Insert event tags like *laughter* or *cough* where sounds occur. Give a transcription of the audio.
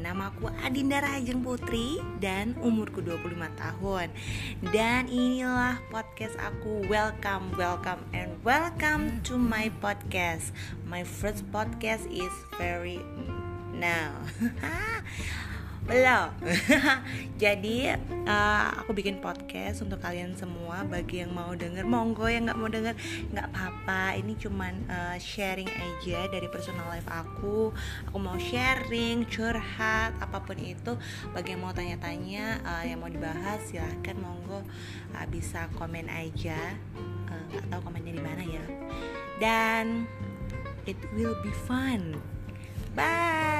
Namaku Adinda Rajeng Putri dan umurku 25 tahun. Dan inilah podcast aku. Welcome, welcome, and welcome to my podcast. My first podcast is very now *laughs* belum. *laughs* Jadi uh, aku bikin podcast untuk kalian semua. Bagi yang mau denger monggo yang nggak mau denger nggak apa-apa. Ini cuman uh, sharing aja dari personal life aku. Aku mau sharing curhat apa pun itu. Bagi yang mau tanya-tanya uh, yang mau dibahas silahkan monggo uh, bisa komen aja. Nggak uh, tahu komennya di mana ya. Dan it will be fun. Bye